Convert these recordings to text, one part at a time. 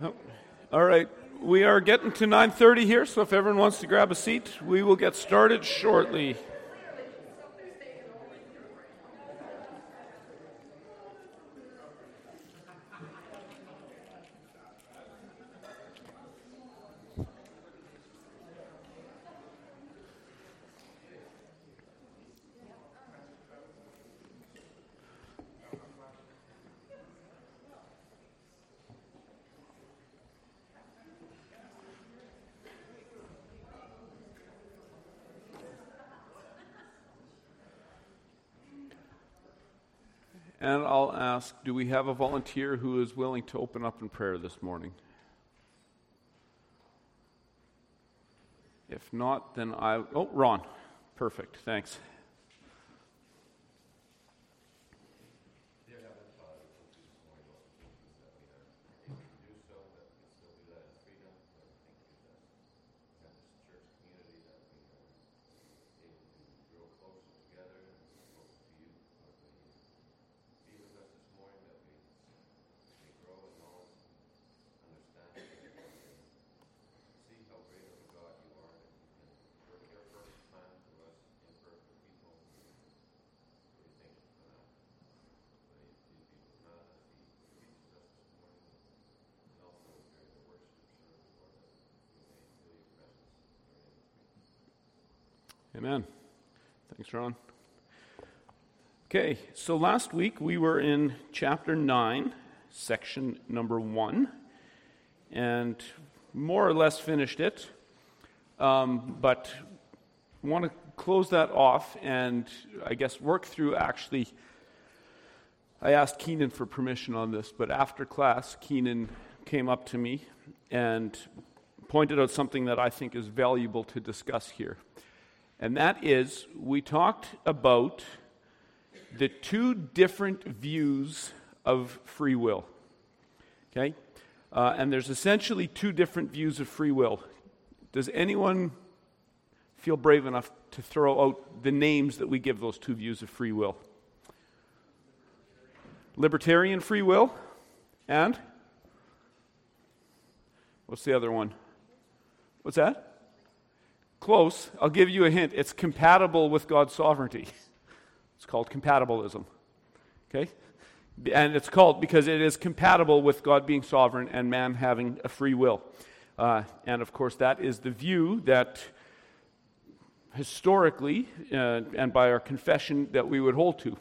All right, we are getting to 9:30 here, so if everyone wants to grab a seat, we will get started shortly. And I'll ask do we have a volunteer who is willing to open up in prayer this morning? If not, then I. Oh, Ron. Perfect. Thanks. Amen. Thanks, Ron. Okay, so last week we were in chapter 9, section number 1, and more or less finished it. Um, but want to close that off and I guess work through actually. I asked Keenan for permission on this, but after class, Keenan came up to me and pointed out something that I think is valuable to discuss here and that is we talked about the two different views of free will. Okay? Uh, and there's essentially two different views of free will. Does anyone feel brave enough to throw out the names that we give those two views of free will? Libertarian free will and? What's the other one? What's that? Close. I'll give you a hint. It's compatible with God's sovereignty. It's called compatibilism. Okay? And it's called because it is compatible with God being sovereign and man having a free will. Uh, and of course, that is the view that historically uh, and by our confession that we would hold to.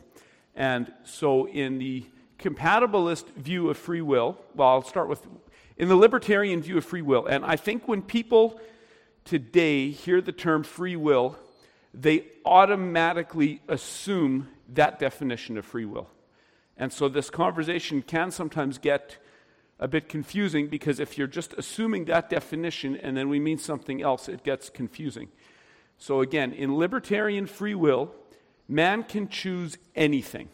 And so, in the compatibilist view of free will, well, I'll start with in the libertarian view of free will. And I think when people today hear the term free will, they automatically assume that definition of free will. And so this conversation can sometimes get a bit confusing because if you're just assuming that definition and then we mean something else, it gets confusing. So again, in libertarian free will, man can choose anything.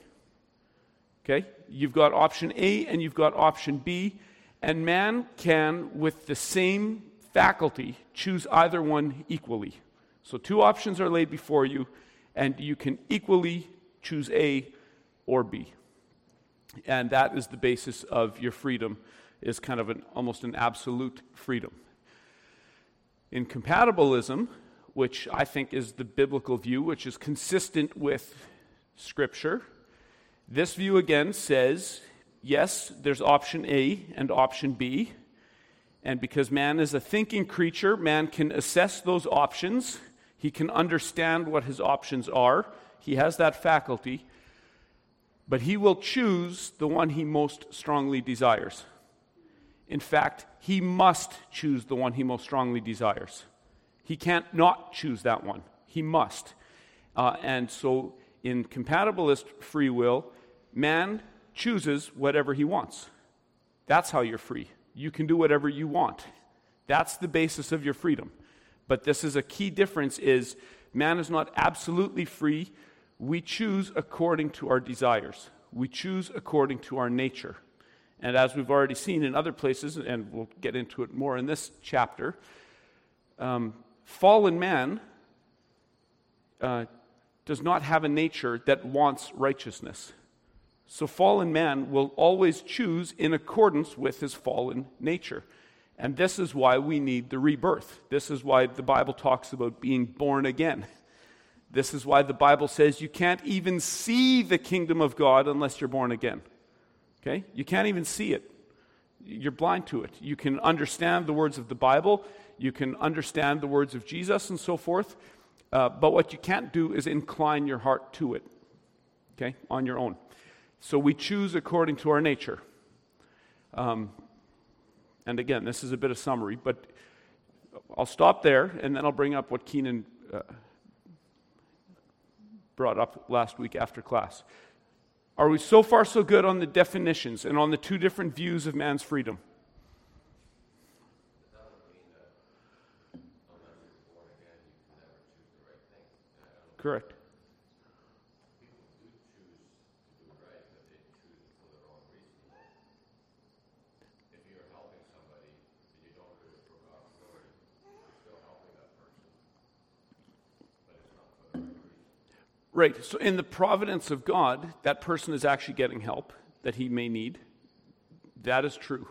Okay? You've got option A and you've got option B, and man can, with the same faculty, choose either one equally. So two options are laid before you, and you can equally choose A or B. And that is the basis of your freedom, is kind of an, almost an absolute freedom. In compatibilism, which I think is the biblical view, which is consistent with Scripture, this view again says yes, there's option A and option B. And because man is a thinking creature, man can assess those options. He can understand what his options are. He has that faculty. But he will choose the one he most strongly desires. In fact, he must choose the one he most strongly desires. He can't not choose that one. He must. Uh, and so, in compatibilist free will, man chooses whatever he wants. That's how you're free you can do whatever you want. That's the basis of your freedom. But this is a key difference is man is not absolutely free. We choose according to our desires. We choose according to our nature. And as we've already seen in other places, and we'll get into it more in this chapter, um, fallen man uh, does not have a nature that wants righteousness. So, fallen man will always choose in accordance with his fallen nature. And this is why we need the rebirth. This is why the Bible talks about being born again. This is why the Bible says you can't even see the kingdom of God unless you're born again. Okay? You can't even see it. You're blind to it. You can understand the words of the Bible, you can understand the words of Jesus and so forth, uh, but what you can't do is incline your heart to it, okay, on your own. So we choose according to our nature. Um, and again, this is a bit of summary, but I'll stop there and then I'll bring up what Keenan uh, brought up last week after class. Are we so far so good on the definitions and on the two different views of man's freedom? Correct. Right. So, in the providence of God, that person is actually getting help that he may need. That is true.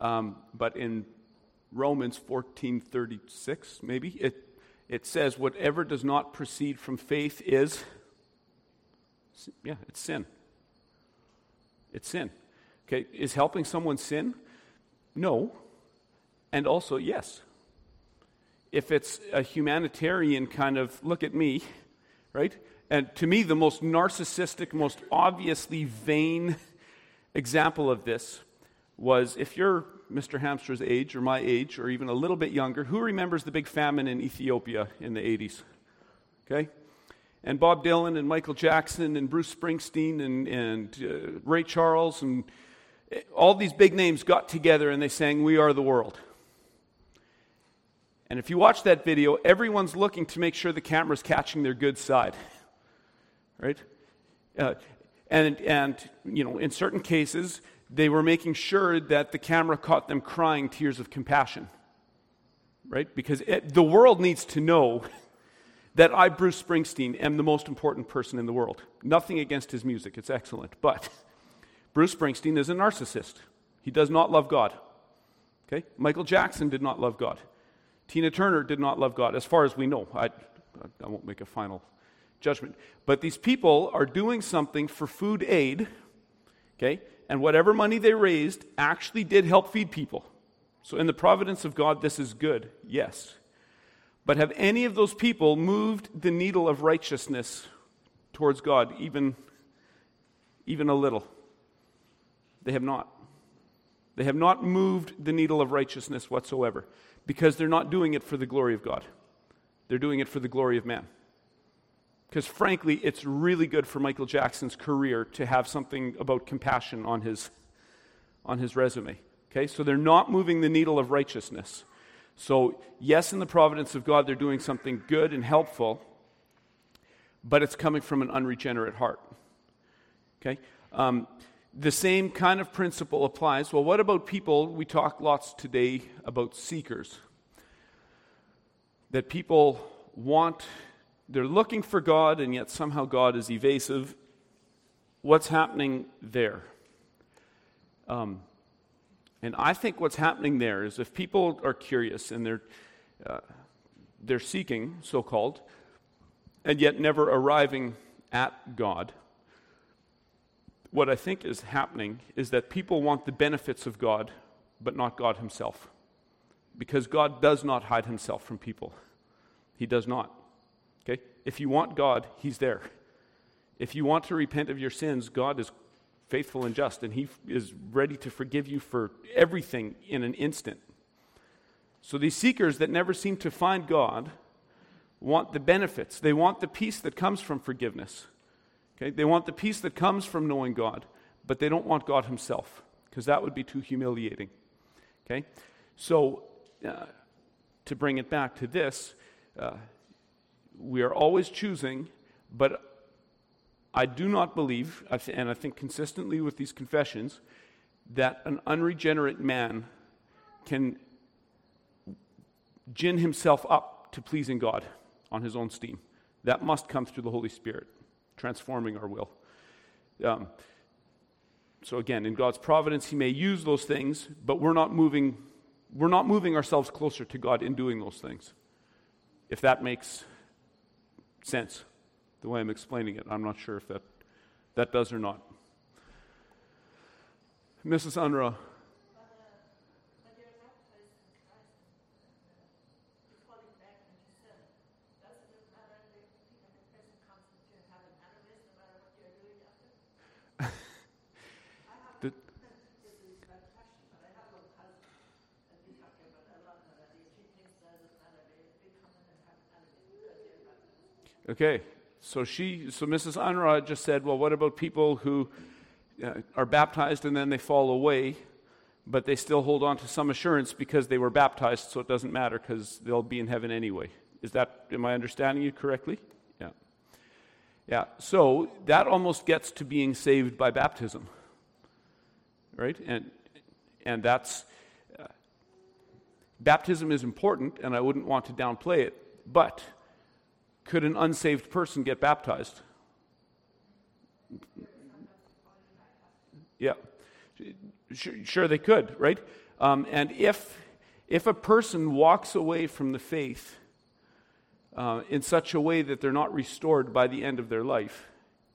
Um, but in Romans 14:36, maybe it it says, "Whatever does not proceed from faith is, yeah, it's sin. It's sin." Okay, is helping someone sin? No. And also, yes. If it's a humanitarian kind of look at me right? And to me, the most narcissistic, most obviously vain example of this was if you're Mr. Hamster's age or my age or even a little bit younger, who remembers the big famine in Ethiopia in the 80s? Okay? And Bob Dylan and Michael Jackson and Bruce Springsteen and, and uh, Ray Charles and eh, all these big names got together and they sang, We Are the World. And if you watch that video, everyone's looking to make sure the camera's catching their good side. Right? Uh, and, and, you know, in certain cases, they were making sure that the camera caught them crying tears of compassion. Right? Because it, the world needs to know that I, Bruce Springsteen, am the most important person in the world. Nothing against his music, it's excellent. But Bruce Springsteen is a narcissist. He does not love God. Okay? Michael Jackson did not love God. Tina Turner did not love God, as far as we know. I, I won't make a final judgment. But these people are doing something for food aid, okay? And whatever money they raised actually did help feed people. So, in the providence of God, this is good, yes. But have any of those people moved the needle of righteousness towards God, even, even a little? They have not. They have not moved the needle of righteousness whatsoever because they're not doing it for the glory of God. They're doing it for the glory of man. Because frankly, it's really good for Michael Jackson's career to have something about compassion on his, on his resume. Okay, so they're not moving the needle of righteousness. So, yes, in the providence of God, they're doing something good and helpful, but it's coming from an unregenerate heart. Okay? Um, the same kind of principle applies. Well, what about people? We talk lots today about seekers. That people want, they're looking for God, and yet somehow God is evasive. What's happening there? Um, and I think what's happening there is if people are curious and they're, uh, they're seeking, so called, and yet never arriving at God, what I think is happening is that people want the benefits of God, but not God Himself. Because God does not hide Himself from people. He does not. Okay? If you want God, He's there. If you want to repent of your sins, God is faithful and just, and He is ready to forgive you for everything in an instant. So these seekers that never seem to find God want the benefits, they want the peace that comes from forgiveness. Okay? They want the peace that comes from knowing God, but they don't want God Himself, because that would be too humiliating. Okay? So, uh, to bring it back to this, uh, we are always choosing, but I do not believe, and I think consistently with these confessions, that an unregenerate man can gin himself up to pleasing God on his own steam. That must come through the Holy Spirit transforming our will. Um, so again, in God's providence, He may use those things, but we're not moving. We're not moving ourselves closer to God in doing those things. If that makes sense, the way I'm explaining it, I'm not sure if that that does or not. Mrs. Unruh. Okay, so she, so Mrs. Unruh just said, well, what about people who uh, are baptized and then they fall away, but they still hold on to some assurance because they were baptized, so it doesn't matter because they'll be in heaven anyway. Is that, am I understanding you correctly? Yeah. Yeah, so that almost gets to being saved by baptism, right? And, and that's, uh, baptism is important, and I wouldn't want to downplay it, but could an unsaved person get baptized? Yeah, sure, they could, right? Um, and if if a person walks away from the faith uh, in such a way that they're not restored by the end of their life,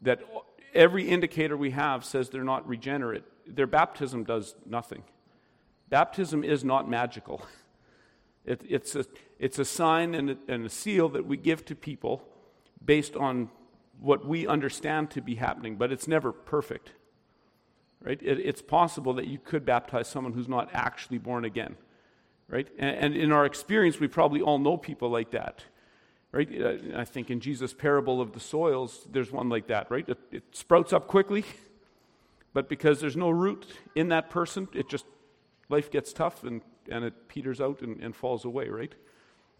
that every indicator we have says they're not regenerate, their baptism does nothing. Baptism is not magical. It, it's, a, it's a sign and a, and a seal that we give to people based on what we understand to be happening, but it's never perfect. Right? It, it's possible that you could baptize someone who's not actually born again. Right? And, and in our experience, we probably all know people like that. Right? Uh, I think in Jesus' parable of the soils, there's one like that, right? It, it sprouts up quickly, but because there's no root in that person, it just, life gets tough and and it peters out and, and falls away, right?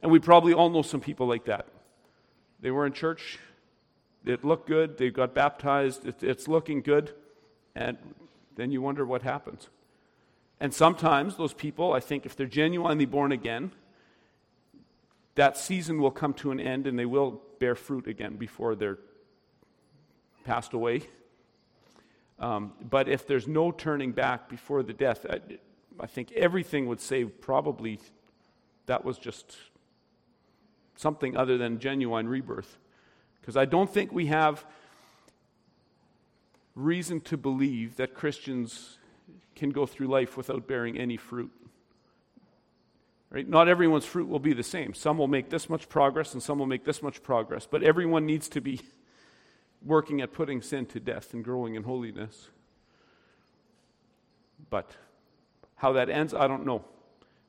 And we probably all know some people like that. They were in church, it looked good, they got baptized, it, it's looking good, and then you wonder what happens. And sometimes those people, I think, if they're genuinely born again, that season will come to an end and they will bear fruit again before they're passed away. Um, but if there's no turning back before the death, I think everything would say probably that was just something other than genuine rebirth. Because I don't think we have reason to believe that Christians can go through life without bearing any fruit. Right? Not everyone's fruit will be the same. Some will make this much progress and some will make this much progress, but everyone needs to be working at putting sin to death and growing in holiness. But how that ends, I don't know.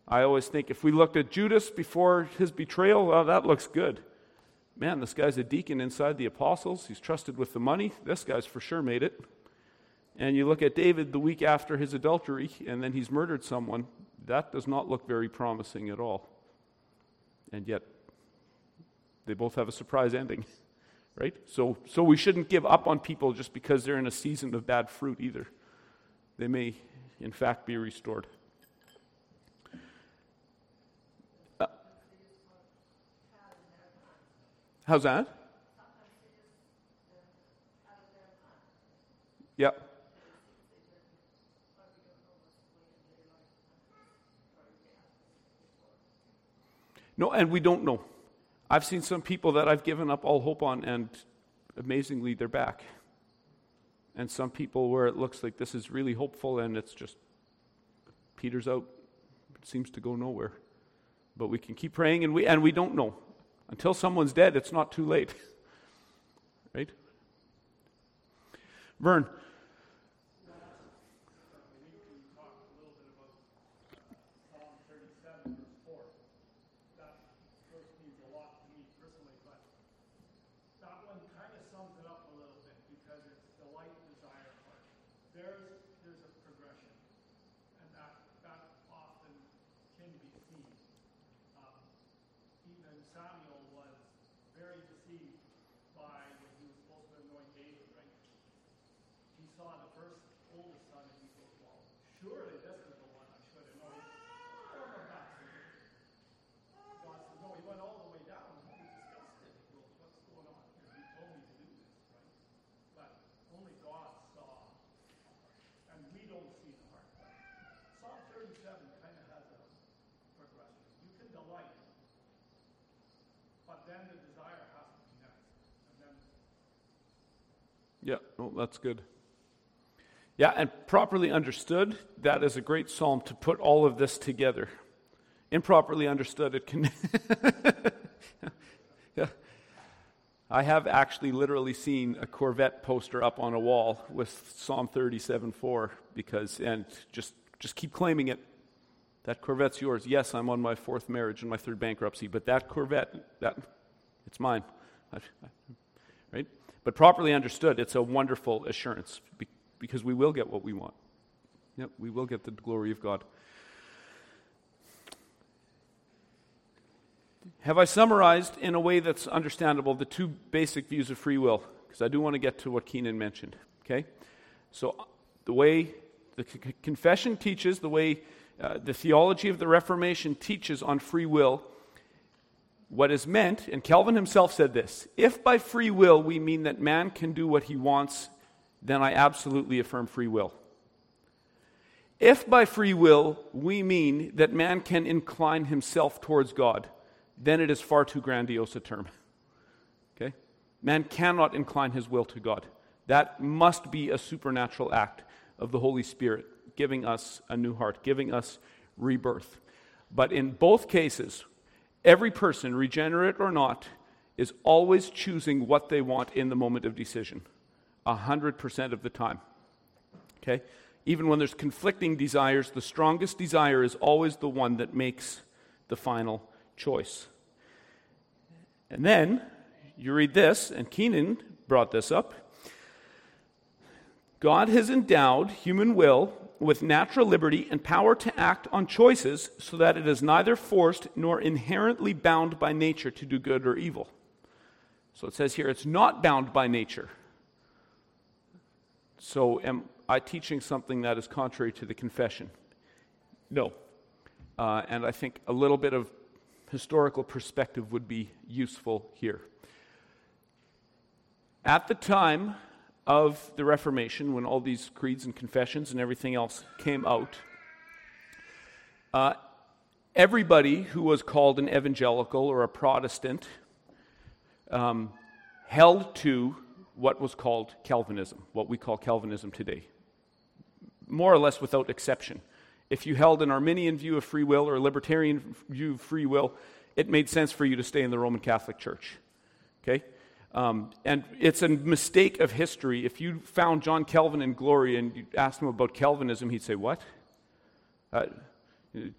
I always think if we looked at Judas before his betrayal, well, that looks good. Man, this guy's a deacon inside the apostles. He's trusted with the money. This guy's for sure made it. And you look at David the week after his adultery, and then he's murdered someone. That does not look very promising at all. And yet, they both have a surprise ending, right? So, so we shouldn't give up on people just because they're in a season of bad fruit either. They may in fact, be restored. Uh, how's that? Yep. No, and we don't know. I've seen some people that I've given up all hope on, and amazingly, they're back and some people where it looks like this is really hopeful and it's just peters out, it seems to go nowhere. But we can keep praying and we and we don't know. Until someone's dead, it's not too late. right? Vern. only God's 37 kind of has a progression. You can delight, but then the desire has to be next. And then Yeah, well, that's good. Yeah, and properly understood, that is a great psalm to put all of this together. Improperly understood, it can. yeah. I have actually literally seen a Corvette poster up on a wall with Psalm 37:4 because, and just just keep claiming it. That Corvette's yours. Yes, I'm on my fourth marriage and my third bankruptcy, but that Corvette, that it's mine. Right? But properly understood, it's a wonderful assurance because we will get what we want. Yep, we will get the glory of God. Have I summarized in a way that's understandable the two basic views of free will? Because I do want to get to what Keenan mentioned. Okay? So, the way the c- confession teaches, the way uh, the theology of the Reformation teaches on free will, what is meant, and Calvin himself said this if by free will we mean that man can do what he wants, then I absolutely affirm free will. If by free will we mean that man can incline himself towards God, then it is far too grandiose a term. Okay? Man cannot incline his will to God. That must be a supernatural act of the Holy Spirit, giving us a new heart, giving us rebirth. But in both cases, every person, regenerate or not, is always choosing what they want in the moment of decision, 100% of the time. Okay? Even when there's conflicting desires, the strongest desire is always the one that makes the final choice. And then you read this, and Keenan brought this up. God has endowed human will with natural liberty and power to act on choices so that it is neither forced nor inherently bound by nature to do good or evil. So it says here it's not bound by nature. So am I teaching something that is contrary to the confession? No. Uh, and I think a little bit of historical perspective would be useful here. At the time of the Reformation, when all these creeds and confessions and everything else came out, uh, everybody who was called an evangelical or a Protestant um, held to what was called Calvinism, what we call Calvinism today, more or less without exception. If you held an Arminian view of free will or a libertarian view of free will, it made sense for you to stay in the Roman Catholic Church. Okay? Um, and it's a mistake of history. If you found John Calvin in glory and you asked him about Calvinism, he'd say, What? Uh,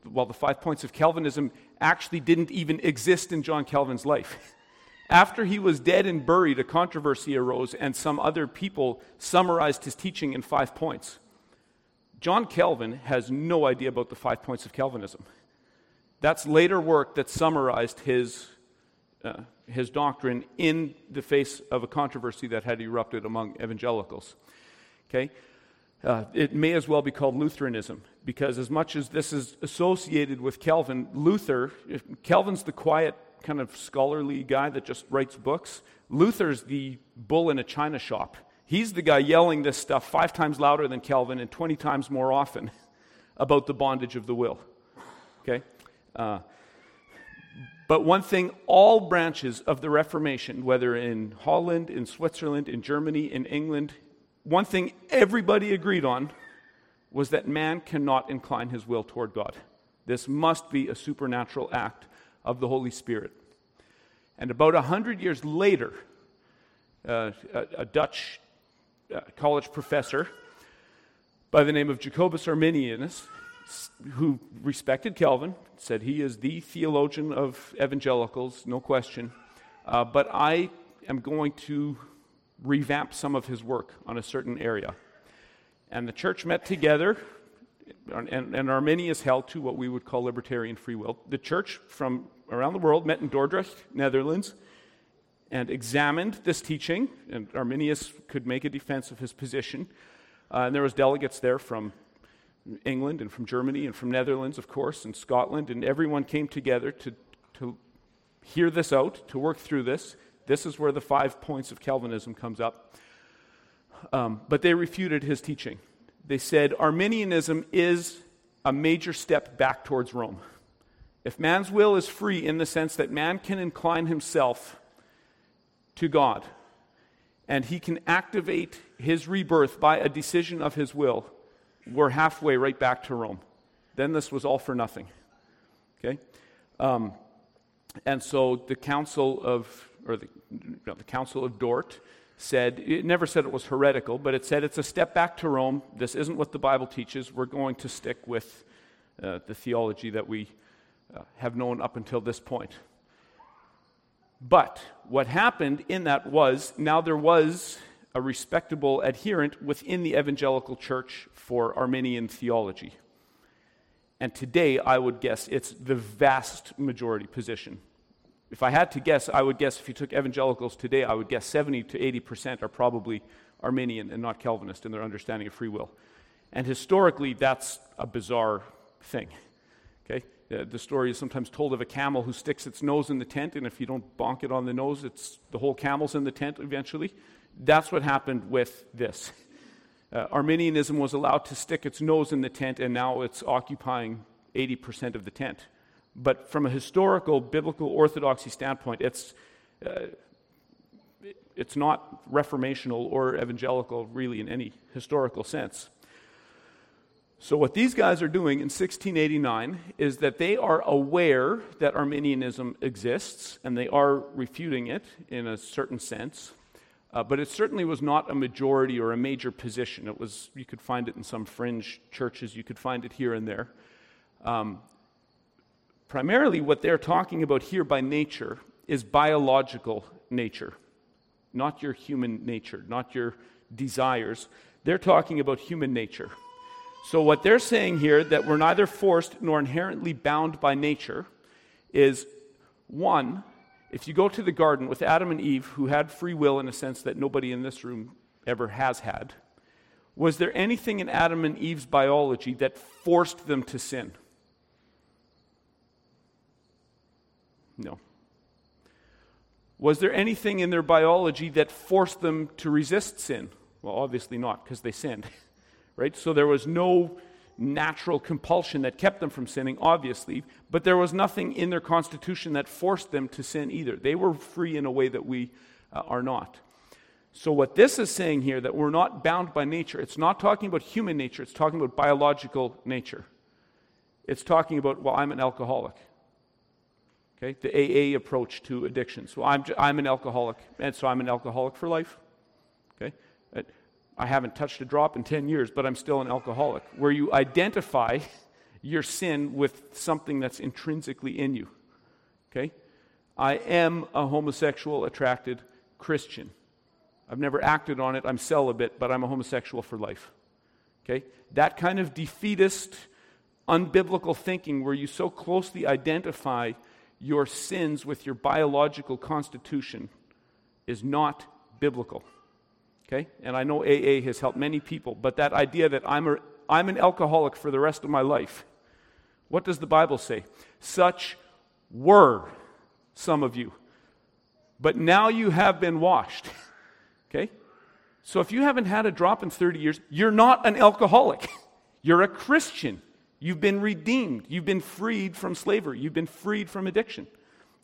well, the five points of Calvinism actually didn't even exist in John Calvin's life. After he was dead and buried, a controversy arose, and some other people summarized his teaching in five points. John Calvin has no idea about the five points of Calvinism. That's later work that summarized his, uh, his doctrine in the face of a controversy that had erupted among evangelicals. Okay? Uh, it may as well be called Lutheranism because, as much as this is associated with Calvin, Luther, Calvin's the quiet, kind of scholarly guy that just writes books. Luther's the bull in a china shop. He's the guy yelling this stuff five times louder than Calvin and 20 times more often about the bondage of the will. Okay? Uh, but one thing all branches of the Reformation, whether in Holland, in Switzerland, in Germany, in England, one thing everybody agreed on was that man cannot incline his will toward God. This must be a supernatural act of the Holy Spirit. And about a hundred years later, uh, a, a, Dutch uh, college professor by the name of Jacobus Arminius, who respected Calvin, said he is the theologian of evangelicals, no question. Uh, but I am going to revamp some of his work on a certain area. And the church met together, and, and Arminius held to what we would call libertarian free will. The church from around the world met in Dordrecht, Netherlands, and examined this teaching, and Arminius could make a defense of his position. Uh, and there was delegates there from England and from Germany and from Netherlands, of course, and Scotland, and everyone came together to, to hear this out, to work through this. This is where the five points of Calvinism comes up. Um, but they refuted his teaching. They said Arminianism is a major step back towards Rome. If man's will is free in the sense that man can incline himself to God and he can activate his rebirth by a decision of his will, we're halfway right back to Rome. Then this was all for nothing. Okay? Um, and so the Council of, or the, no, the Council of Dort said, it never said it was heretical, but it said it's a step back to Rome. This isn't what the Bible teaches. We're going to stick with uh, the theology that we uh, have known up until this point. But what happened in that was now there was a respectable adherent within the evangelical church for Arminian theology. And today, I would guess it's the vast majority position. If I had to guess, I would guess if you took evangelicals today, I would guess 70 to 80% are probably Arminian and not Calvinist in their understanding of free will. And historically, that's a bizarre thing. Okay? Uh, the story is sometimes told of a camel who sticks its nose in the tent, and if you don't bonk it on the nose, it's the whole camel's in the tent eventually. That's what happened with this. Uh, Arminianism was allowed to stick its nose in the tent, and now it's occupying 80% of the tent. But from a historical, biblical orthodoxy standpoint, it's, uh, it's not reformational or evangelical, really, in any historical sense. So, what these guys are doing in 1689 is that they are aware that Arminianism exists, and they are refuting it in a certain sense. Uh, but it certainly was not a majority or a major position. It was, you could find it in some fringe churches, you could find it here and there. Um, primarily, what they're talking about here by nature is biological nature, not your human nature, not your desires. They're talking about human nature. So, what they're saying here, that we're neither forced nor inherently bound by nature, is one, if you go to the garden with Adam and Eve, who had free will in a sense that nobody in this room ever has had, was there anything in Adam and Eve's biology that forced them to sin? No. Was there anything in their biology that forced them to resist sin? Well, obviously not, because they sinned. right? So there was no natural compulsion that kept them from sinning, obviously, but there was nothing in their constitution that forced them to sin either. They were free in a way that we uh, are not. So, what this is saying here, that we're not bound by nature, it's not talking about human nature, it's talking about biological nature. It's talking about, well, I'm an alcoholic. Okay, the AA approach to addiction. So, I'm, I'm an alcoholic, and so I'm an alcoholic for life. Okay, I haven't touched a drop in 10 years, but I'm still an alcoholic, where you identify your sin with something that's intrinsically in you. Okay? I am a homosexual attracted Christian. I've never acted on it. I'm celibate, but I'm a homosexual for life. Okay? That kind of defeatist, unbiblical thinking where you so closely identify your sins with your biological constitution is not biblical. Okay? And I know AA has helped many people, but that idea that I'm, a, I'm an alcoholic for the rest of my life, what does the Bible say? Such were some of you. But now you have been washed. Okay? So if you haven't had a drop in 30 years, you're not an alcoholic. You're a Christian. You've been redeemed. You've been freed from slavery. You've been freed from addiction.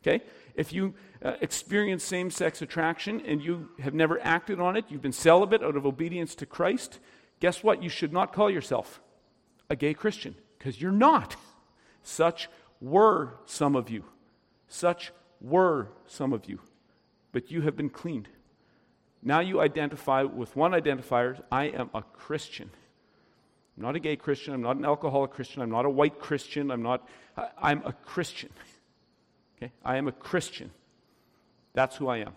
Okay? If you uh, experience same sex attraction and you have never acted on it, you've been celibate out of obedience to Christ, guess what? You should not call yourself a gay Christian because you're not. Such were some of you. Such were some of you. But you have been cleaned. Now you identify with one identifier I am a Christian. I'm not a gay Christian. I'm not an alcoholic Christian. I'm not a white Christian. I'm not, I'm a Christian. Okay? I am a Christian. That's who I am.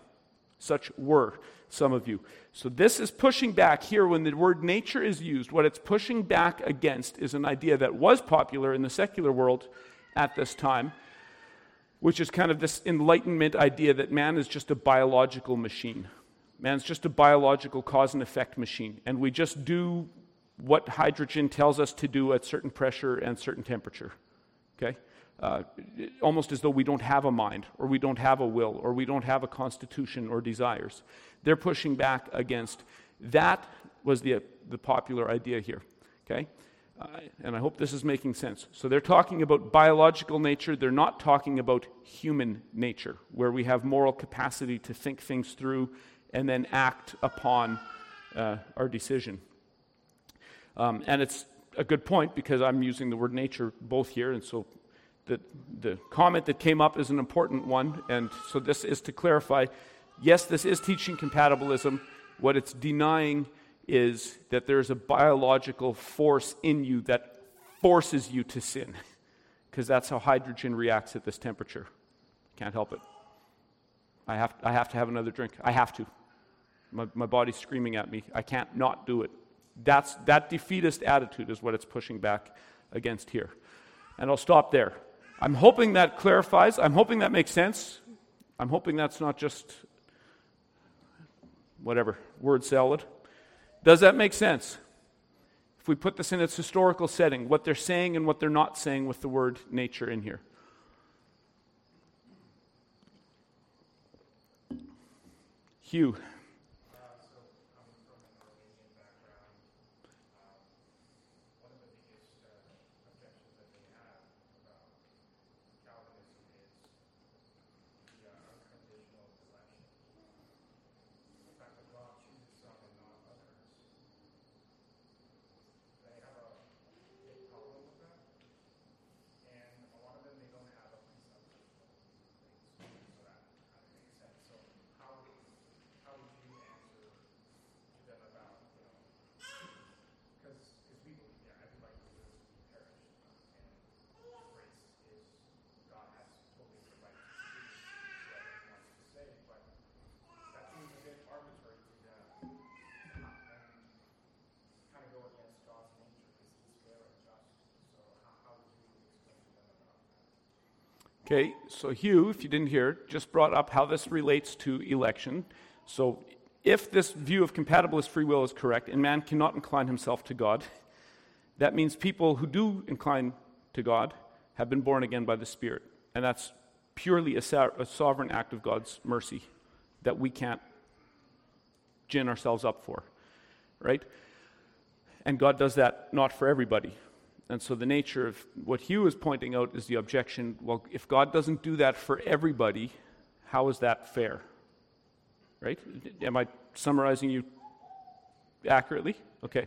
Such were some of you. So, this is pushing back here when the word nature is used. What it's pushing back against is an idea that was popular in the secular world at this time, which is kind of this enlightenment idea that man is just a biological machine. Man's just a biological cause and effect machine, and we just do what hydrogen tells us to do at certain pressure and certain temperature. Okay? Uh, almost as though we don't have a mind, or we don't have a will, or we don't have a constitution or desires. They're pushing back against that was the, the popular idea here. Okay? Uh, and I hope this is making sense. So they're talking about biological nature, they're not talking about human nature, where we have moral capacity to think things through and then act upon uh, our decision. Um, and it's a good point because I'm using the word nature both here, and so the, the comment that came up is an important one. And so this is to clarify yes, this is teaching compatibilism. What it's denying is that there's a biological force in you that forces you to sin, because that's how hydrogen reacts at this temperature. Can't help it. I have, I have to have another drink. I have to. My, my body's screaming at me. I can't not do it. That's, that defeatist attitude is what it's pushing back against here. And I'll stop there. I'm hoping that clarifies. I'm hoping that makes sense. I'm hoping that's not just whatever, word salad. Does that make sense? If we put this in its historical setting, what they're saying and what they're not saying with the word nature in here. Hugh. Okay, so Hugh, if you didn't hear, just brought up how this relates to election. So, if this view of compatibilist free will is correct, and man cannot incline himself to God, that means people who do incline to God have been born again by the Spirit. And that's purely a, so- a sovereign act of God's mercy that we can't gin ourselves up for, right? And God does that not for everybody. And so the nature of what Hugh is pointing out is the objection well, if God doesn't do that for everybody, how is that fair? Right? Am I summarizing you accurately? Okay.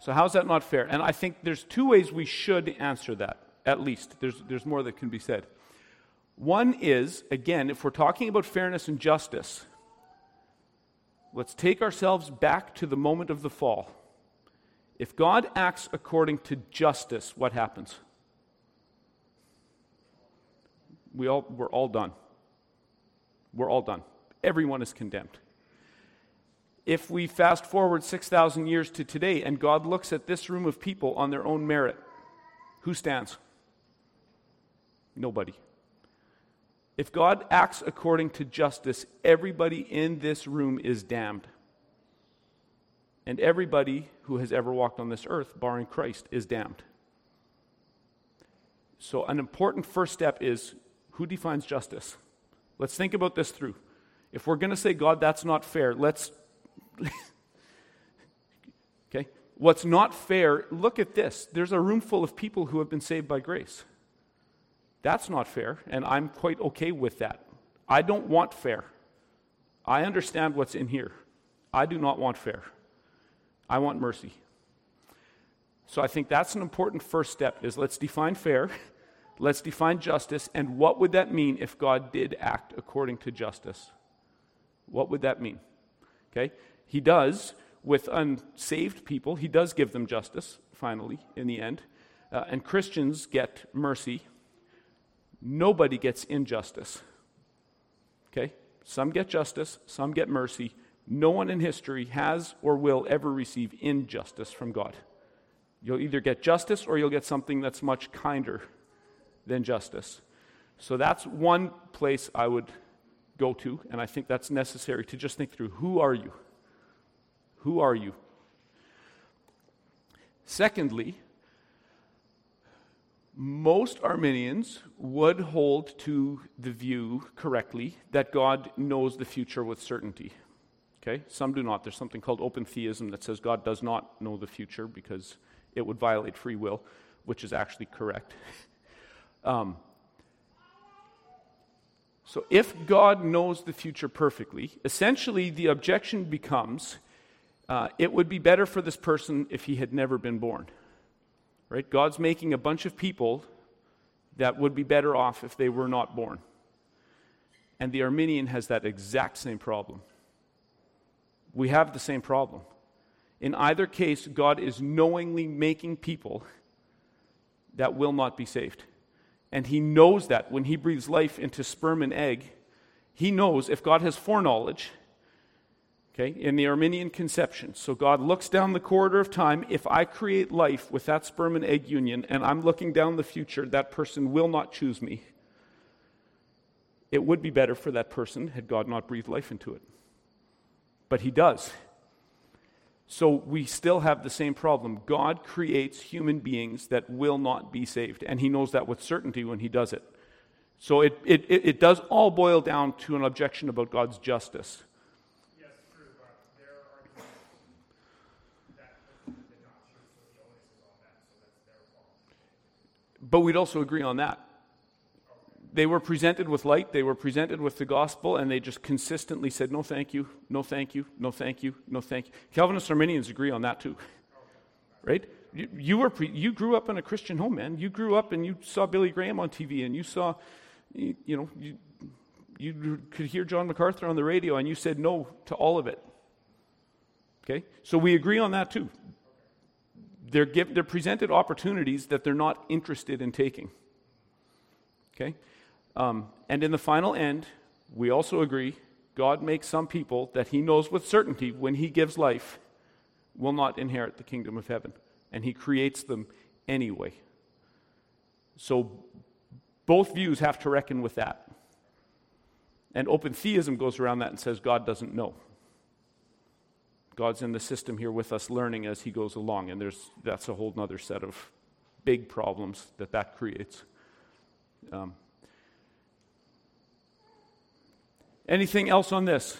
So, how is that not fair? And I think there's two ways we should answer that, at least. There's, there's more that can be said. One is, again, if we're talking about fairness and justice, let's take ourselves back to the moment of the fall. If God acts according to justice, what happens? We all, we're all done. We're all done. Everyone is condemned. If we fast forward 6,000 years to today and God looks at this room of people on their own merit, who stands? Nobody. If God acts according to justice, everybody in this room is damned and everybody who has ever walked on this earth, barring Christ, is damned. So, an important first step is who defines justice? Let's think about this through. If we're going to say, God, that's not fair, let's. okay? What's not fair, look at this. There's a room full of people who have been saved by grace. That's not fair, and I'm quite okay with that. I don't want fair. I understand what's in here. I do not want fair. I want mercy. So I think that's an important first step is let's define fair, let's define justice, and what would that mean if God did act according to justice? What would that mean? Okay? He does with unsaved people, he does give them justice, finally, in the end. Uh, and Christians get mercy. Nobody gets injustice. Okay? Some get justice, some get mercy. No one in history has or will ever receive injustice from God. You'll either get justice or you'll get something that's much kinder than justice. So that's one place I would go to, and I think that's necessary to just think through who are you? Who are you? Secondly, most Arminians would hold to the view correctly that God knows the future with certainty. Okay? Some do not. There's something called open theism that says God does not know the future because it would violate free will, which is actually correct. Um, so, if God knows the future perfectly, essentially the objection becomes uh, it would be better for this person if he had never been born. Right? God's making a bunch of people that would be better off if they were not born. And the Arminian has that exact same problem. We have the same problem. In either case, God is knowingly making people that will not be saved. And He knows that when He breathes life into sperm and egg, He knows if God has foreknowledge, Okay, in the Arminian conception. So God looks down the corridor of time. If I create life with that sperm and egg union and I'm looking down the future, that person will not choose me. It would be better for that person had God not breathed life into it. But He does. So we still have the same problem. God creates human beings that will not be saved, and He knows that with certainty when He does it. So it, it, it does all boil down to an objection about God's justice. Yes, true, that, so but we'd also agree on that. They were presented with light, they were presented with the gospel, and they just consistently said, No, thank you, no, thank you, no, thank you, no, thank you. Calvinist Arminians agree on that too. Right? You, you, were pre- you grew up in a Christian home, man. You grew up and you saw Billy Graham on TV, and you saw, you, you know, you, you could hear John MacArthur on the radio, and you said no to all of it. Okay? So we agree on that too they're, give, they're presented opportunities that they're not interested in taking. Okay? Um, and in the final end, we also agree God makes some people that He knows with certainty when He gives life will not inherit the kingdom of heaven. And He creates them anyway. So both views have to reckon with that. And open theism goes around that and says God doesn't know. God's in the system here with us learning as he goes along. And there's, that's a whole other set of big problems that that creates. Um, anything else on this?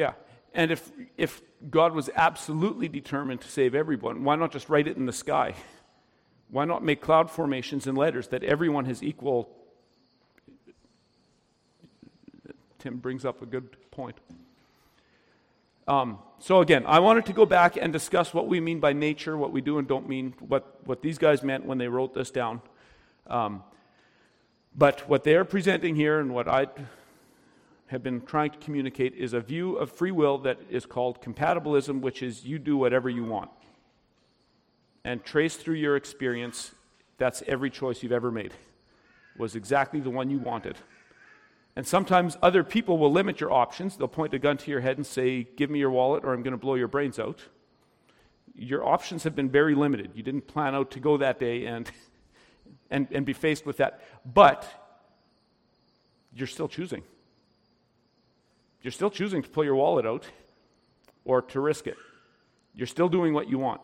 Yeah. And if, if God was absolutely determined to save everyone, why not just write it in the sky? Why not make cloud formations and letters that everyone has equal? Tim brings up a good point. Um, so, again, I wanted to go back and discuss what we mean by nature, what we do and don't mean, what, what these guys meant when they wrote this down. Um, but what they're presenting here and what I have been trying to communicate is a view of free will that is called compatibilism, which is you do whatever you want. And trace through your experience, that's every choice you've ever made, was exactly the one you wanted. And sometimes other people will limit your options. They'll point a gun to your head and say, Give me your wallet or I'm going to blow your brains out. Your options have been very limited. You didn't plan out to go that day and, and, and be faced with that. But you're still choosing. You're still choosing to pull your wallet out or to risk it. You're still doing what you want.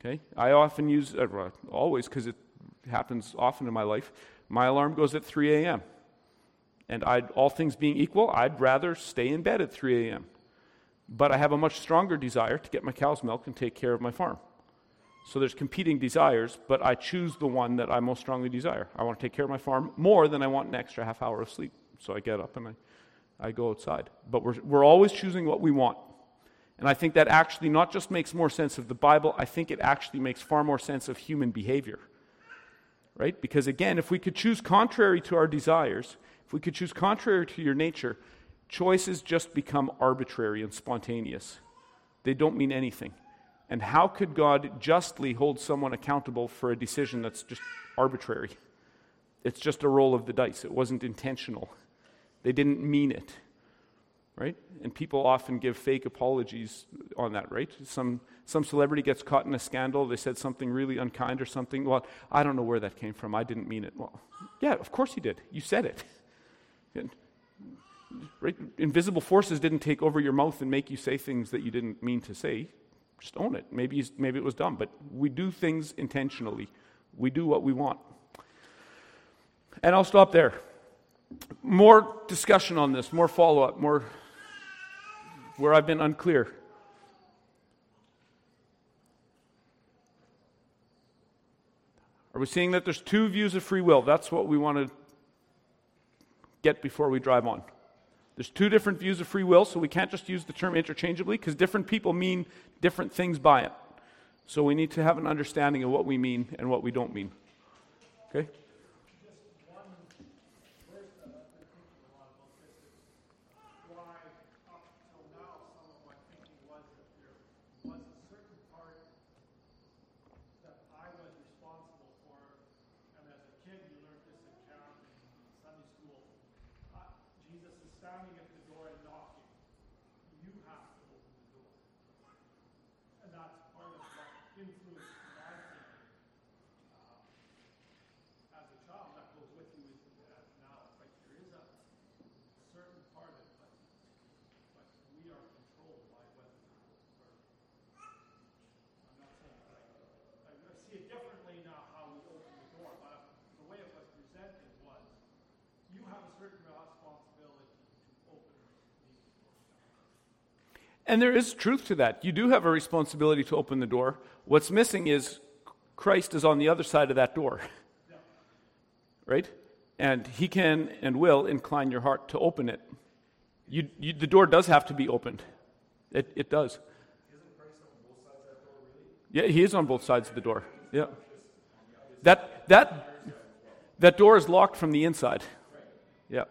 Okay? I often use, uh, always, because it happens often in my life, my alarm goes at 3 a.m. And I'd, all things being equal, I'd rather stay in bed at 3 a.m. But I have a much stronger desire to get my cow's milk and take care of my farm. So there's competing desires, but I choose the one that I most strongly desire. I want to take care of my farm more than I want an extra half hour of sleep. So I get up and I I go outside. But we're, we're always choosing what we want. And I think that actually not just makes more sense of the Bible, I think it actually makes far more sense of human behavior. Right? Because again, if we could choose contrary to our desires, if we could choose contrary to your nature, choices just become arbitrary and spontaneous. They don't mean anything. And how could God justly hold someone accountable for a decision that's just arbitrary? It's just a roll of the dice, it wasn't intentional. They didn't mean it. right? And people often give fake apologies on that, right? Some, some celebrity gets caught in a scandal, they said something really unkind or something. Well, I don't know where that came from. I didn't mean it. Well, yeah, of course you did. You said it. And, right? Invisible forces didn't take over your mouth and make you say things that you didn't mean to say. Just own it. Maybe, maybe it was dumb, but we do things intentionally. We do what we want. And I'll stop there. More discussion on this, more follow up, more where I've been unclear. Are we seeing that there's two views of free will? That's what we want to get before we drive on. There's two different views of free will, so we can't just use the term interchangeably because different people mean different things by it. So we need to have an understanding of what we mean and what we don't mean. Okay? And there is truth to that. You do have a responsibility to open the door. What's missing is Christ is on the other side of that door. Right? And he can and will incline your heart to open it. You, you, the door does have to be opened. It, it does. Isn't Christ on both sides of that door really? Yeah, he is on both sides of the door. Yeah. That, that, that door is locked from the inside. Yeah.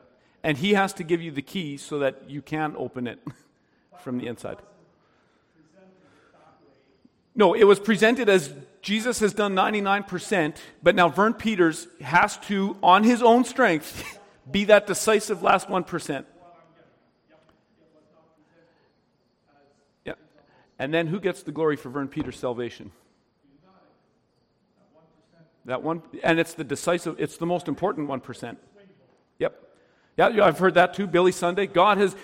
And he has to give you the key so that you can open it. from the inside. No, it was presented as Jesus has done 99%, but now Vern Peters has to, on his own strength, be that decisive last 1%. Yeah. And then who gets the glory for Vern Peters' salvation? That one, and it's the decisive, it's the most important 1%. Yep. Yeah, I've heard that too. Billy Sunday. God has,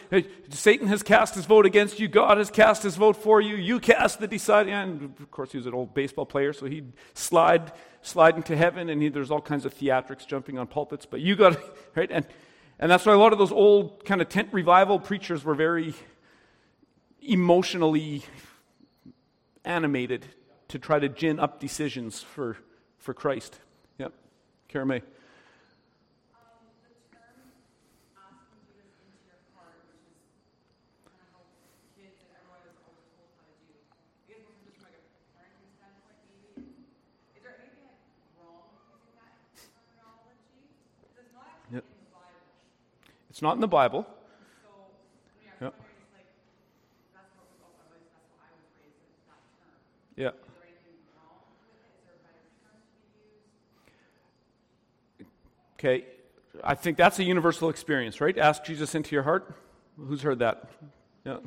Satan has cast his vote against you. God has cast his vote for you. You cast the deciding. And of course, he was an old baseball player, so he'd slide, slide into heaven, and he, there's all kinds of theatrics jumping on pulpits. But you got, right? And, and that's why a lot of those old kind of tent revival preachers were very emotionally animated to try to gin up decisions for, for Christ. Yep. Kara It's not in the Bible. yeah. Yeah. Okay, I think that's a universal experience, right? Ask Jesus into your heart. Who's heard that? Yeah.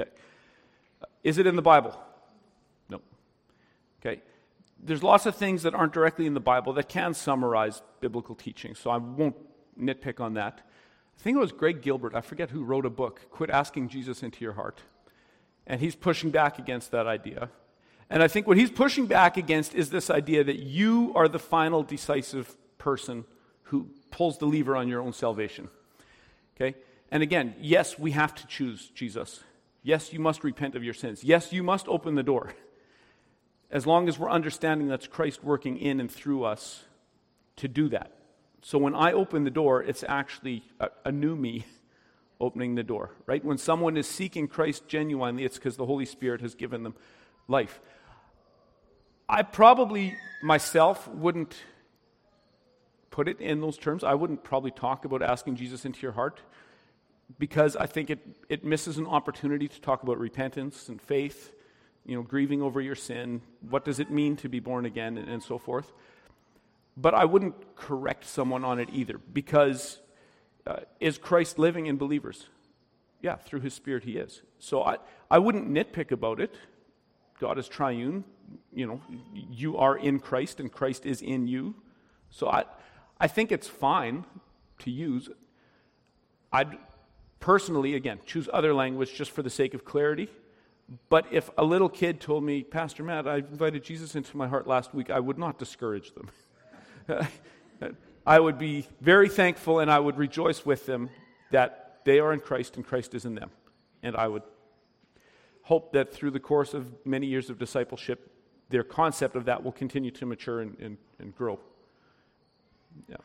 Okay. Is it in the Bible? No. Okay. There's lots of things that aren't directly in the Bible that can summarize biblical teaching, so I won't nitpick on that. I think it was Greg Gilbert, I forget who wrote a book, Quit Asking Jesus into Your Heart. And he's pushing back against that idea. And I think what he's pushing back against is this idea that you are the final decisive person who pulls the lever on your own salvation. Okay? And again, yes, we have to choose Jesus. Yes, you must repent of your sins. Yes, you must open the door. As long as we're understanding that's Christ working in and through us to do that. So when I open the door, it's actually a, a new me opening the door, right? When someone is seeking Christ genuinely, it's because the Holy Spirit has given them life. I probably myself wouldn't put it in those terms. I wouldn't probably talk about asking Jesus into your heart because I think it, it misses an opportunity to talk about repentance and faith, you know, grieving over your sin. What does it mean to be born again and, and so forth? But I wouldn't correct someone on it either because uh, is Christ living in believers? yeah, through his spirit he is. So I, I wouldn't nitpick about it. God is triune. You know, you are in Christ and Christ is in you. So I, I think it's fine to use. I'd personally, again, choose other language just for the sake of clarity. But if a little kid told me, Pastor Matt, I invited Jesus into my heart last week, I would not discourage them. I would be very thankful and I would rejoice with them that they are in Christ and Christ is in them. And I would hope that through the course of many years of discipleship, their concept of that will continue to mature and, and, and grow. Yeah.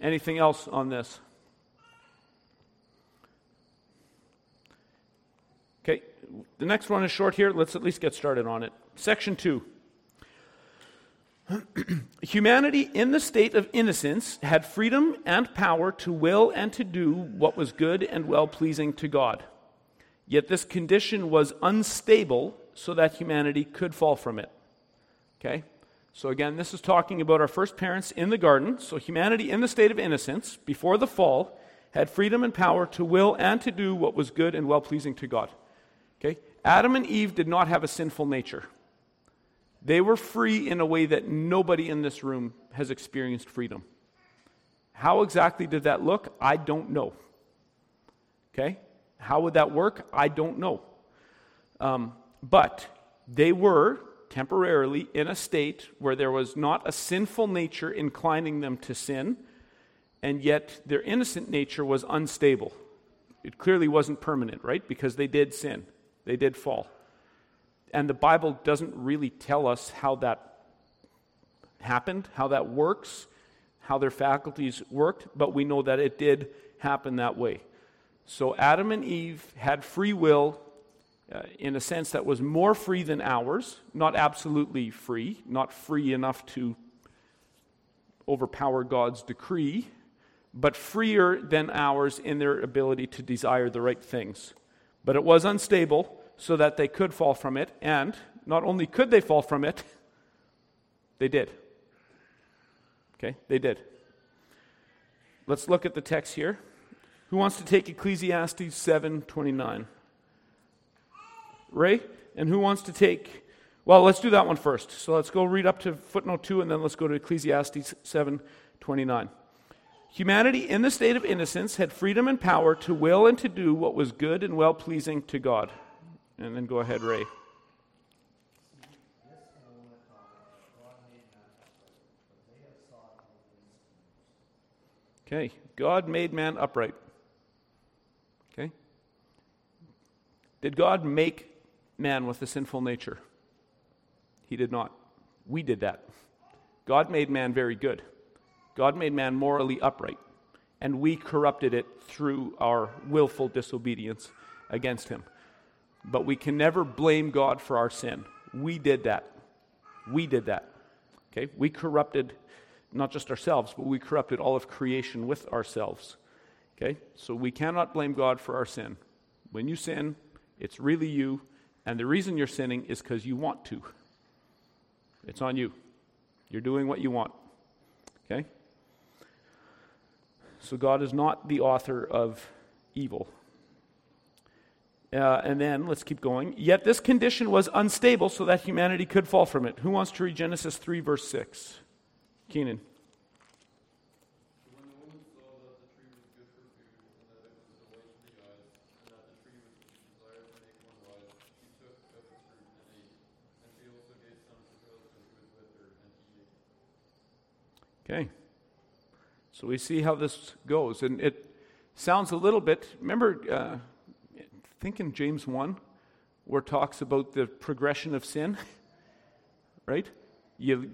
Anything else on this? Okay, the next one is short here. Let's at least get started on it. Section 2. Humanity in the state of innocence had freedom and power to will and to do what was good and well pleasing to God. Yet this condition was unstable so that humanity could fall from it. Okay? So again, this is talking about our first parents in the garden. So humanity in the state of innocence before the fall had freedom and power to will and to do what was good and well pleasing to God. Okay? Adam and Eve did not have a sinful nature. They were free in a way that nobody in this room has experienced freedom. How exactly did that look? I don't know. Okay? How would that work? I don't know. Um, but they were temporarily in a state where there was not a sinful nature inclining them to sin, and yet their innocent nature was unstable. It clearly wasn't permanent, right? Because they did sin, they did fall. And the Bible doesn't really tell us how that happened, how that works, how their faculties worked, but we know that it did happen that way. So Adam and Eve had free will uh, in a sense that was more free than ours, not absolutely free, not free enough to overpower God's decree, but freer than ours in their ability to desire the right things. But it was unstable, so that they could fall from it. And not only could they fall from it, they did. Okay, they did. Let's look at the text here. Who wants to take Ecclesiastes 7:29? Ray? And who wants to take Well, let's do that one first. So let's go read up to footnote 2 and then let's go to Ecclesiastes 7:29. Humanity in the state of innocence had freedom and power to will and to do what was good and well pleasing to God. And then go ahead, Ray. Okay, God made man upright. Okay? Did God make man with a sinful nature? He did not. We did that. God made man very good. God made man morally upright. And we corrupted it through our willful disobedience against him. But we can never blame God for our sin. We did that. We did that. Okay? We corrupted not just ourselves, but we corrupted all of creation with ourselves. Okay? So we cannot blame God for our sin. When you sin, it's really you, and the reason you're sinning is because you want to. It's on you. You're doing what you want. Okay? So God is not the author of evil. Uh, and then, let's keep going. Yet this condition was unstable so that humanity could fall from it. Who wants to read Genesis 3, verse 6? Keenan. Okay. So we see how this goes. And it sounds a little bit, remember, uh, think in James 1, where it talks about the progression of sin, right? You,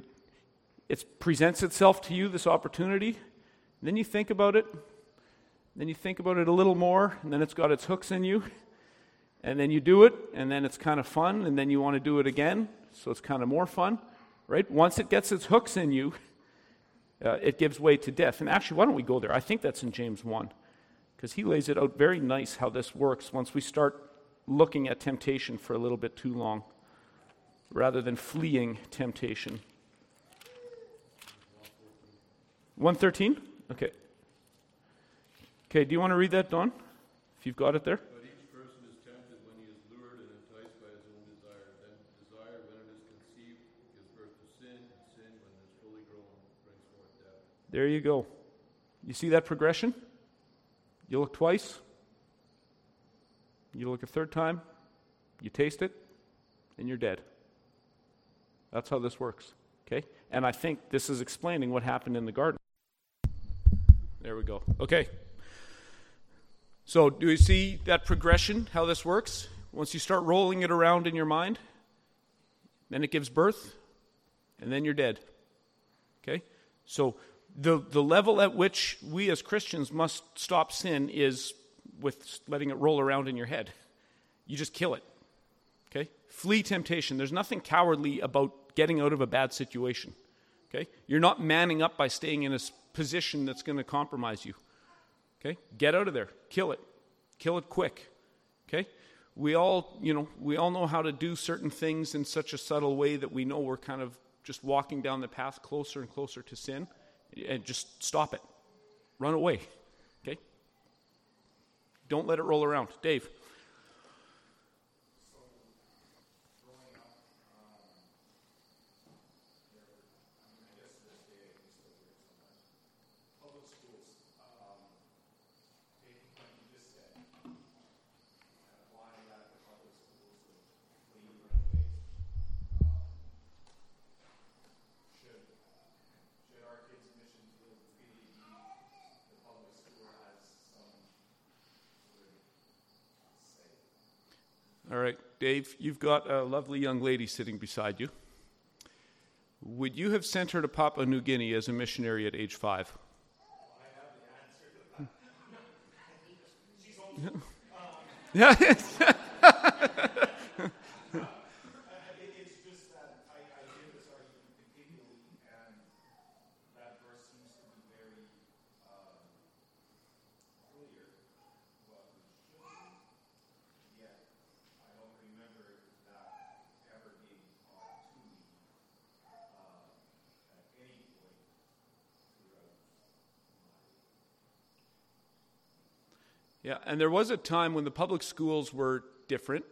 it presents itself to you, this opportunity. Then you think about it. Then you think about it a little more, and then it's got its hooks in you. And then you do it, and then it's kind of fun, and then you want to do it again, so it's kind of more fun, right? Once it gets its hooks in you, uh, it gives way to death. And actually, why don't we go there? I think that's in James 1 because he lays it out very nice how this works once we start looking at temptation for a little bit too long rather than fleeing temptation. 113? Okay. Okay, do you want to read that, Don? If you've got it there. But each person is tempted when he is lured and enticed by his own desire. Then desire, when it is conceived, gives birth to sin, and sin, when it is fully grown, brings forth death. There you go. You see that progression? You look twice, you look a third time, you taste it, and you're dead. That's how this works. Okay? And I think this is explaining what happened in the garden. There we go. Okay. So, do you see that progression, how this works? Once you start rolling it around in your mind, then it gives birth, and then you're dead. Okay? So, the, the level at which we as Christians must stop sin is with letting it roll around in your head. You just kill it. Okay? Flee temptation. There's nothing cowardly about getting out of a bad situation. Okay? You're not manning up by staying in a position that's going to compromise you. Okay? Get out of there. Kill it. Kill it quick. Okay? We all, you know, we all know how to do certain things in such a subtle way that we know we're kind of just walking down the path closer and closer to sin and just stop it. Run away. Okay? Don't let it roll around. Dave. All right, Dave, you've got a lovely young lady sitting beside you. Would you have sent her to Papua New Guinea as a missionary at age five? yeah. Yeah, and there was a time when the public schools were different.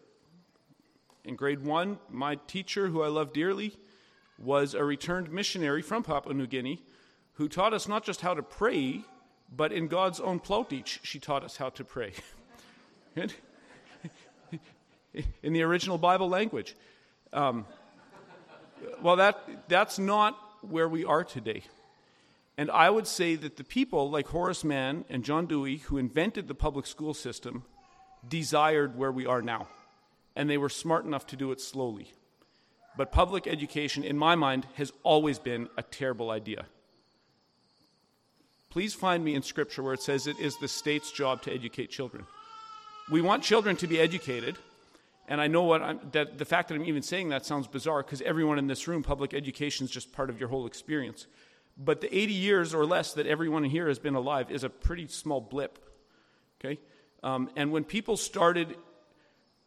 In grade one, my teacher, who I love dearly, was a returned missionary from Papua New Guinea who taught us not just how to pray, but in God's own Plotich, she taught us how to pray. in the original Bible language. Um, well, that, that's not where we are today. And I would say that the people like Horace Mann and John Dewey, who invented the public school system, desired where we are now. And they were smart enough to do it slowly. But public education, in my mind, has always been a terrible idea. Please find me in Scripture where it says it is the state's job to educate children. We want children to be educated, and I know what I'm, that the fact that I'm even saying that sounds bizarre because everyone in this room, public education is just part of your whole experience. But the 80 years or less that everyone here has been alive is a pretty small blip. Okay? Um, and when people started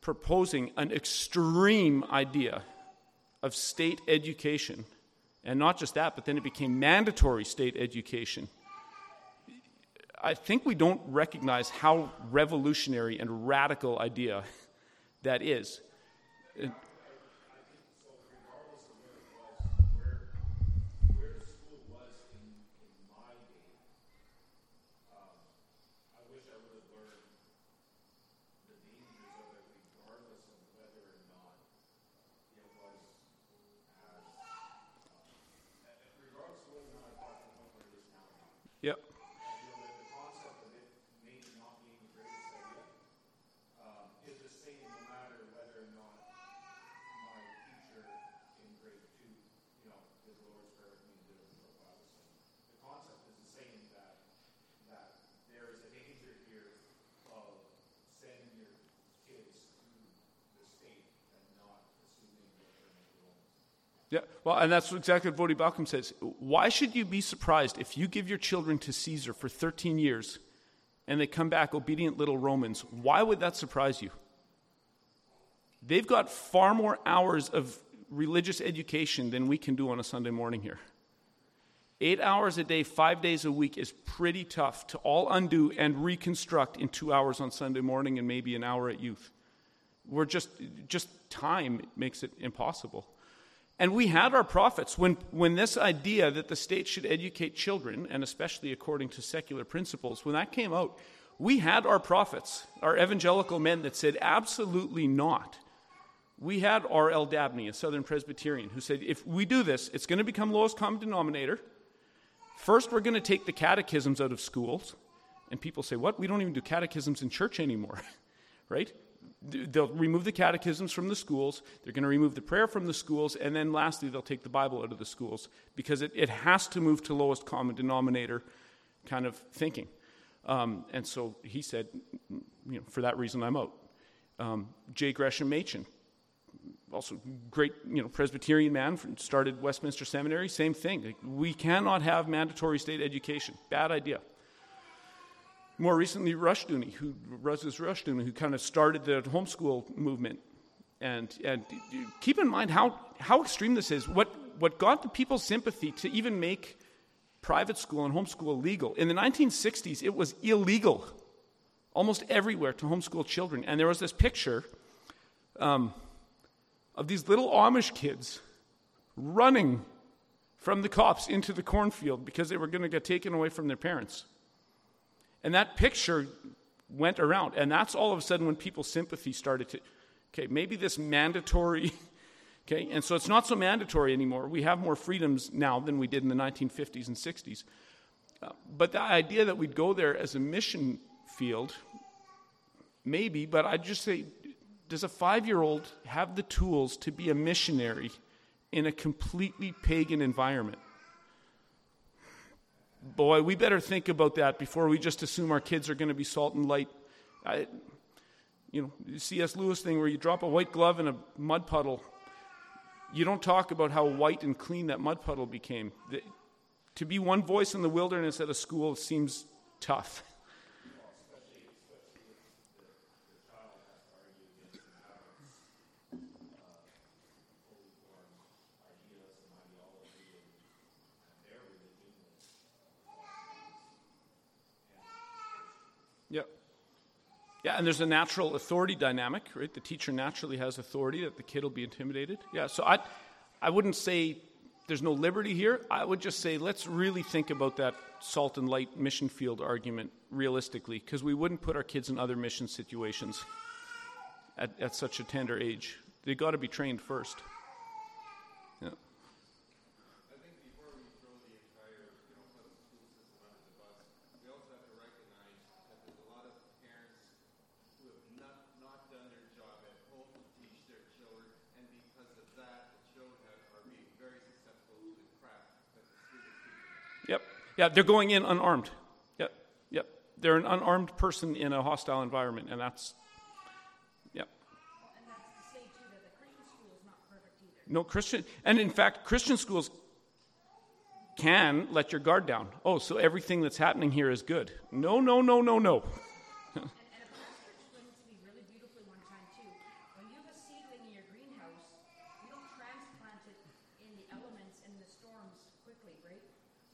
proposing an extreme idea of state education, and not just that, but then it became mandatory state education, I think we don't recognize how revolutionary and radical idea that is. Yeah, well, and that's exactly what Voddie Baucham says. Why should you be surprised if you give your children to Caesar for 13 years and they come back obedient little Romans? Why would that surprise you? They've got far more hours of religious education than we can do on a Sunday morning here. Eight hours a day, five days a week is pretty tough to all undo and reconstruct in two hours on Sunday morning and maybe an hour at youth. We're just, just time makes it impossible. And we had our prophets. When, when this idea that the state should educate children, and especially according to secular principles, when that came out, we had our prophets, our evangelical men that said, absolutely not. We had R.L. Dabney, a Southern Presbyterian, who said, if we do this, it's going to become lowest common denominator. First, we're going to take the catechisms out of schools. And people say, what? We don't even do catechisms in church anymore, right? They'll remove the catechisms from the schools. They're going to remove the prayer from the schools. And then lastly, they'll take the Bible out of the schools because it, it has to move to lowest common denominator kind of thinking. Um, and so he said, you know, for that reason, I'm out. Um, J. Gresham Machen, also great, you know, Presbyterian man, started Westminster Seminary, same thing. Like, we cannot have mandatory state education. Bad idea. More recently, Rushdoony, who Russ Rushdoony, who kind of started the homeschool movement. And, and keep in mind how, how extreme this is. What, what got the people's sympathy to even make private school and homeschool legal. In the 1960s, it was illegal almost everywhere to homeschool children. And there was this picture um, of these little Amish kids running from the cops into the cornfield because they were going to get taken away from their parents. And that picture went around. And that's all of a sudden when people's sympathy started to, okay, maybe this mandatory, okay, and so it's not so mandatory anymore. We have more freedoms now than we did in the 1950s and 60s. Uh, but the idea that we'd go there as a mission field, maybe, but I'd just say, does a five year old have the tools to be a missionary in a completely pagan environment? Boy, we better think about that before we just assume our kids are going to be salt and light. I, you know, the C.S. Lewis thing where you drop a white glove in a mud puddle. You don't talk about how white and clean that mud puddle became. The, to be one voice in the wilderness at a school seems tough. Yeah, and there's a natural authority dynamic, right? The teacher naturally has authority that the kid will be intimidated. Yeah, so I, I wouldn't say there's no liberty here. I would just say let's really think about that salt and light mission field argument realistically, because we wouldn't put our kids in other mission situations at, at such a tender age. They've got to be trained first. Yeah, they're going in unarmed. Yep, yep. They're an unarmed person in a hostile environment, and that's, yep. And that's to say, too, that the Christian school is not perfect either. No, Christian, and in fact, Christian schools can let your guard down. Oh, so everything that's happening here is good. No, no, no, no, no. And, and a pastor explained it to me really beautifully one time, too. When you have a seedling in your greenhouse, you don't transplant it in the elements and the storms quickly, right?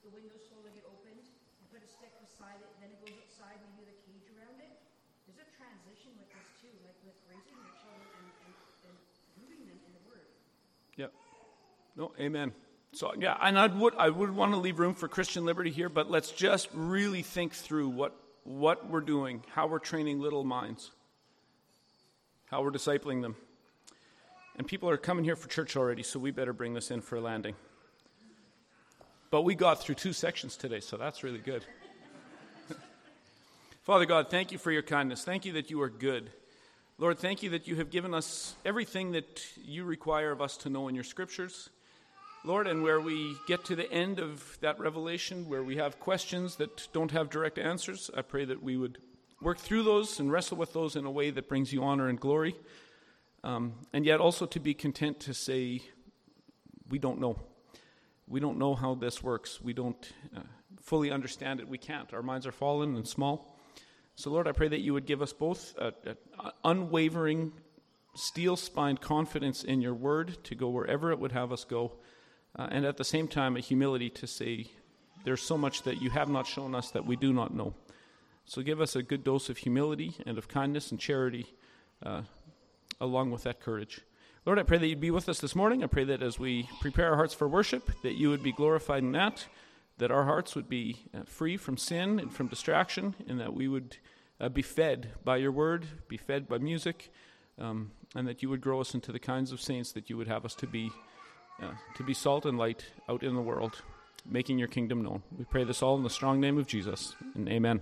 The windows slowly get opened, you put a stick beside it, then it goes outside, maybe with a cage around it. There's a transition with this, too, like with raising your children and, and, and them in the Word. Yep. No, amen. So yeah, and I would I would want to leave room for Christian liberty here, but let's just really think through what what we're doing, how we're training little minds, how we're discipling them. And people are coming here for church already, so we better bring this in for a landing. But we got through two sections today, so that's really good. Father God, thank you for your kindness. Thank you that you are good. Lord, thank you that you have given us everything that you require of us to know in your scriptures. Lord, and where we get to the end of that revelation, where we have questions that don't have direct answers, I pray that we would work through those and wrestle with those in a way that brings you honor and glory. Um, and yet also to be content to say, we don't know. We don't know how this works. We don't uh, fully understand it. We can't. Our minds are fallen and small. So, Lord, I pray that you would give us both unwavering, steel spined confidence in your word to go wherever it would have us go uh, and at the same time, a humility to say, there's so much that you have not shown us that we do not know. So give us a good dose of humility and of kindness and charity uh, along with that courage. Lord, I pray that you'd be with us this morning. I pray that as we prepare our hearts for worship, that you would be glorified in that, that our hearts would be uh, free from sin and from distraction, and that we would uh, be fed by your word, be fed by music, um, and that you would grow us into the kinds of saints that you would have us to be, uh, to be salt and light out in the world, making your kingdom known. We pray this all in the strong name of Jesus, and amen.